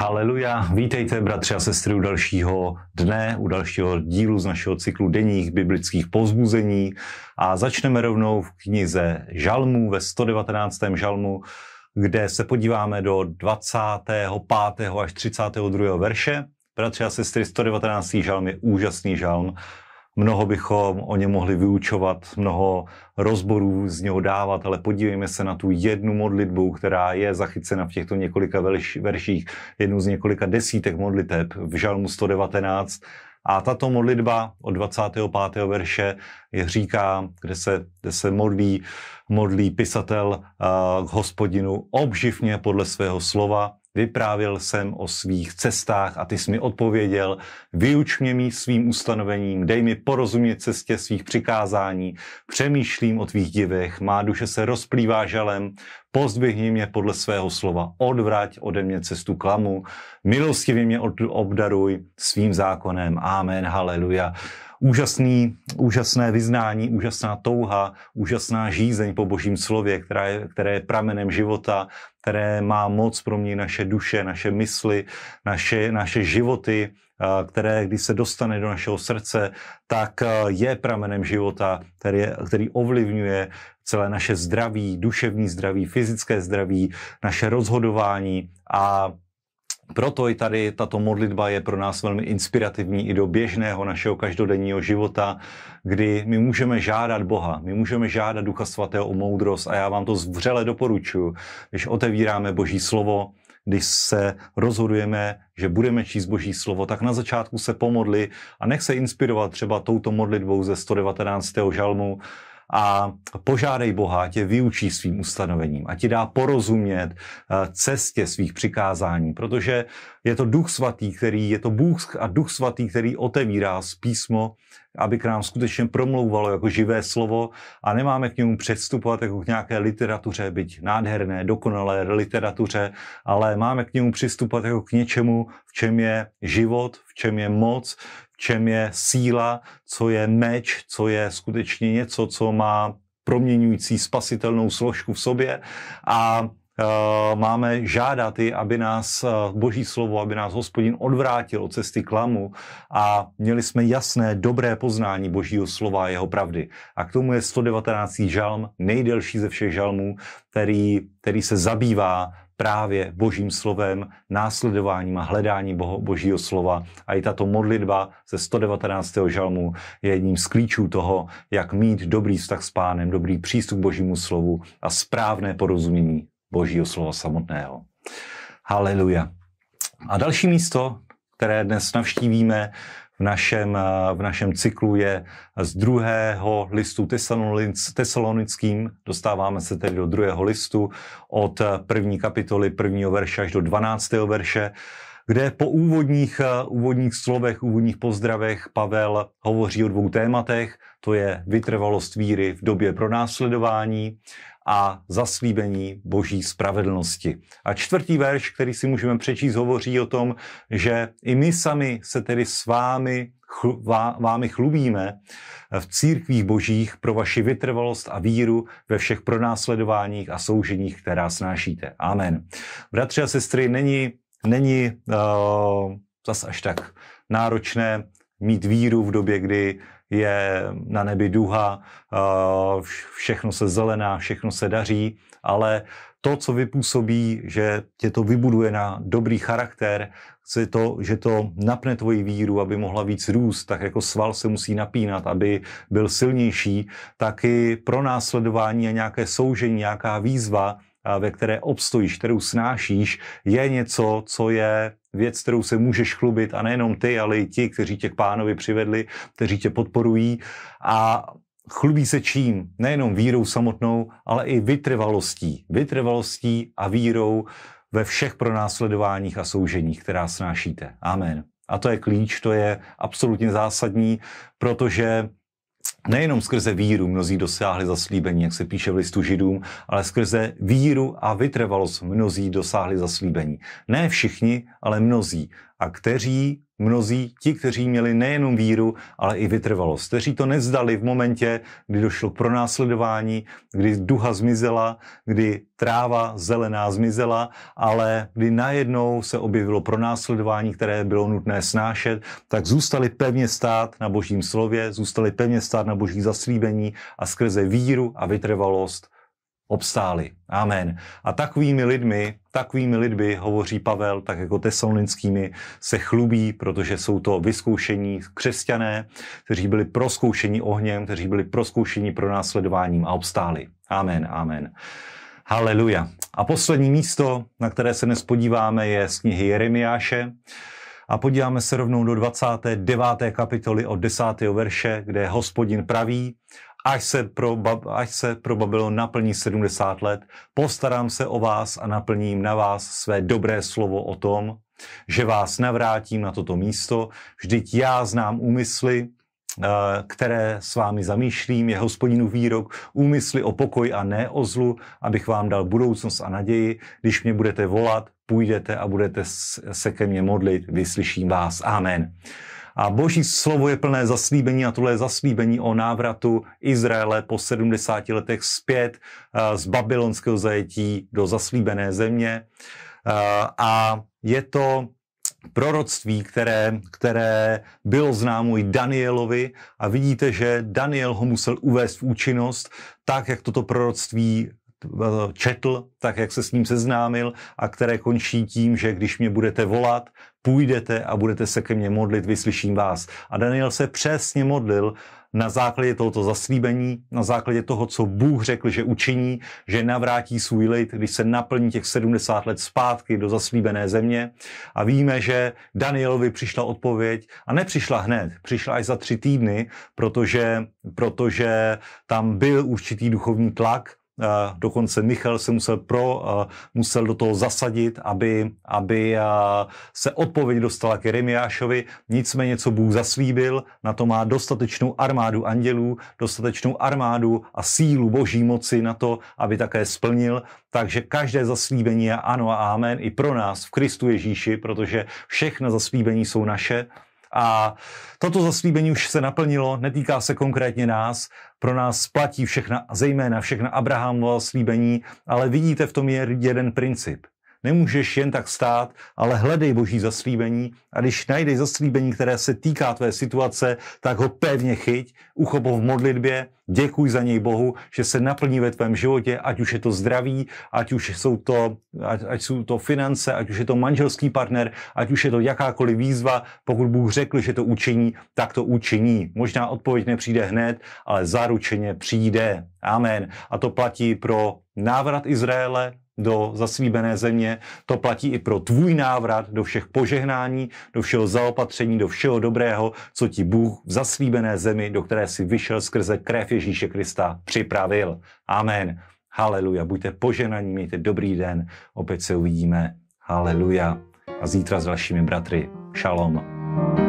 Haleluja, vítejte bratři a sestry u dalšího dne, u dalšího dílu z našeho cyklu denních biblických povzbuzení a začneme rovnou v knize Žalmů ve 119. žalmu, kde se podíváme do 25. až 32. verše. Bratři a sestry, 119. žalm je úžasný žalm, Mnoho bychom o ně mohli vyučovat, mnoho rozborů z něho dávat, ale podívejme se na tu jednu modlitbu, která je zachycena v těchto několika verších, jednu z několika desítek modliteb v Žalmu 119. A tato modlitba od 25. verše je říká, kde se, kde se modlí, modlí pisatel uh, k hospodinu, obživ mě podle svého slova, Vyprávěl jsem o svých cestách a ty jsi mi odpověděl, vyuč mě mít svým ustanovením, dej mi porozumět cestě svých přikázání, přemýšlím o tvých divech, má duše se rozplývá žalem, pozdvihni mě podle svého slova, odvrať ode mě cestu klamu, milostivě mě obdaruj svým zákonem. Amen, haleluja úžasný, úžasné vyznání, úžasná touha, úžasná žízeň po božím slově, která je, které je pramenem života, které má moc pro mě naše duše, naše mysli, naše, naše životy, které, když se dostane do našeho srdce, tak je pramenem života, který, který ovlivňuje celé naše zdraví, duševní zdraví, fyzické zdraví, naše rozhodování a proto i tady tato modlitba je pro nás velmi inspirativní i do běžného našeho každodenního života, kdy my můžeme žádat Boha, my můžeme žádat Ducha Svatého o moudrost a já vám to vřele doporučuji, když otevíráme Boží slovo, když se rozhodujeme, že budeme číst Boží slovo, tak na začátku se pomodli a nech se inspirovat třeba touto modlitbou ze 119. žalmu, a požádej Boha, tě vyučí svým ustanovením a ti dá porozumět eh, cestě svých přikázání, protože je to Duch Svatý, který, je to Bůh a Duch Svatý, který otevírá z písmo, aby k nám skutečně promlouvalo jako živé slovo a nemáme k němu předstupovat jako k nějaké literatuře, byť nádherné, dokonalé literatuře, ale máme k němu přistupovat jako k něčemu, v čem je život, v čem je moc, čem je síla, co je meč, co je skutečně něco, co má proměňující spasitelnou složku v sobě a máme žádat i, aby nás uh, Boží slovo, aby nás hospodin odvrátil od cesty klamu a měli jsme jasné, dobré poznání Božího slova a jeho pravdy. A k tomu je 119. žalm, nejdelší ze všech žalmů, který, který se zabývá právě božím slovem, následováním a hledáním boho, božího slova. A i tato modlitba ze 119. žalmu je jedním z klíčů toho, jak mít dobrý vztah s pánem, dobrý přístup k božímu slovu a správné porozumění božího slova samotného. Haleluja. A další místo, které dnes navštívíme, v našem, eh, v našem cyklu je z druhého listu tesalonickým. Dostáváme se tedy do druhého listu od první kapitoly prvního verše až do 12. verše, kde po úvodních, eh, úvodních slovech, úvodních pozdravech Pavel hovoří o dvou tématech. To je vytrvalost víry v době pronásledování a zaslíbení boží spravedlnosti. A čtvrtý verš, který si můžeme přečíst, hovoří o tom, že i my sami se tedy s vámi vámi chlubíme v církvích božích pro vaši vytrvalost a víru ve všech pronásledováních a souženích, která snášíte. Amen. Bratři a sestry, není, není uh, zas až tak náročné mít víru v době, kdy je na nebi duha, všechno se zelená, všechno se daří, ale to, co vypůsobí, že tě to vybuduje na dobrý charakter, chce to, že to napne tvoji víru, aby mohla víc růst, tak jako sval se musí napínat, aby byl silnější, tak i pro následování a nějaké soužení, nějaká výzva, ve které obstojíš, kterou snášíš, je něco, co je věc, kterou se můžeš chlubit a nejenom ty, ale i ti, kteří tě k pánovi přivedli, kteří tě podporují a chlubí se čím? Nejenom vírou samotnou, ale i vytrvalostí. Vytrvalostí a vírou ve všech pronásledováních a souženích, která snášíte. Amen. A to je klíč, to je absolutně zásadní, protože nejenom skrze víru mnozí dosáhli zaslíbení, jak se píše v listu židům, ale skrze víru a vytrvalost mnozí dosáhli zaslíbení. Ne všichni, ale mnozí. A kteří mnozí, ti, kteří měli nejenom víru, ale i vytrvalost, kteří to nezdali v momentě, kdy došlo k pronásledování, kdy duha zmizela, kdy tráva zelená zmizela, ale kdy najednou se objevilo pronásledování, které bylo nutné snášet, tak zůstali pevně stát na božím slově, zůstali pevně stát na boží zaslíbení a skrze víru a vytrvalost obstáli. Amen. A takovými lidmi, takovými lidmi hovoří Pavel, tak jako tesalonickými, se chlubí, protože jsou to vyzkoušení křesťané, kteří byli proskoušení ohněm, kteří byli proskoušení pro následováním a obstáli. Amen, amen. Haleluja. A poslední místo, na které se dnes podíváme, je z knihy Jeremiáše. A podíváme se rovnou do 29. kapitoly od 10. verše, kde hospodin praví, až se, pro, až se pro Babylon naplní 70 let, postarám se o vás a naplním na vás své dobré slovo o tom, že vás navrátím na toto místo. Vždyť já znám úmysly, eh, které s vámi zamýšlím, je hospodinu výrok, úmysly o pokoj a ne o zlu, abych vám dal budoucnost a naději. Když mě budete volat, půjdete a budete se ke mně modlit, vyslyším vás. Amen. A boží slovo je plné zaslíbení a tohle je zaslíbení o návratu Izraele po 70 letech zpět z babylonského zajetí do zaslíbené země. A je to proroctví, které, které bylo známo i Danielovi a vidíte, že Daniel ho musel uvést v účinnost tak, jak toto proroctví četl, tak jak se s ním seznámil a které končí tím, že když mě budete volat, půjdete a budete se ke mně modlit, vyslyším vás. A Daniel se přesně modlil na základě tohoto zaslíbení, na základě toho, co Bůh řekl, že učiní, že navrátí svůj lid, když se naplní těch 70 let zpátky do zaslíbené země. A víme, že Danielovi přišla odpověď a nepřišla hned, přišla až za tři týdny, protože, protože tam byl určitý duchovní tlak, dokonce Michal se musel, pro, musel do toho zasadit, aby, aby se odpověď dostala k Jeremiášovi. Nicméně, co Bůh zaslíbil, na to má dostatečnou armádu andělů, dostatečnou armádu a sílu boží moci na to, aby také splnil. Takže každé zaslíbení je ano a amen i pro nás v Kristu Ježíši, protože všechna zaslíbení jsou naše. A toto zaslíbení už se naplnilo, netýká se konkrétně nás, pro nás platí všechna, zejména všechna Abrahamova slíbení, ale vidíte v tom je jeden princip. Nemůžeš jen tak stát, ale hledej boží zaslíbení a když najdeš zaslíbení, které se týká tvé situace, tak ho pevně chyť, uchop ho v modlitbě, děkuj za něj Bohu, že se naplní ve tvém životě, ať už je to zdraví, ať už jsou to, ať, ať jsou to finance, ať už je to manželský partner, ať už je to jakákoliv výzva, pokud Bůh řekl, že to učiní, tak to učiní. Možná odpověď nepřijde hned, ale zaručeně přijde. Amen. A to platí pro návrat Izraele, do zaslíbené země. To platí i pro tvůj návrat do všech požehnání, do všeho zaopatření, do všeho dobrého, co ti Bůh v zaslíbené zemi, do které si vyšel skrze krev Ježíše Krista, připravil. Amen. Haleluja. Buďte poženaní, mějte dobrý den. Opět se uvidíme. Haleluja. A zítra s dalšími bratry. Shalom.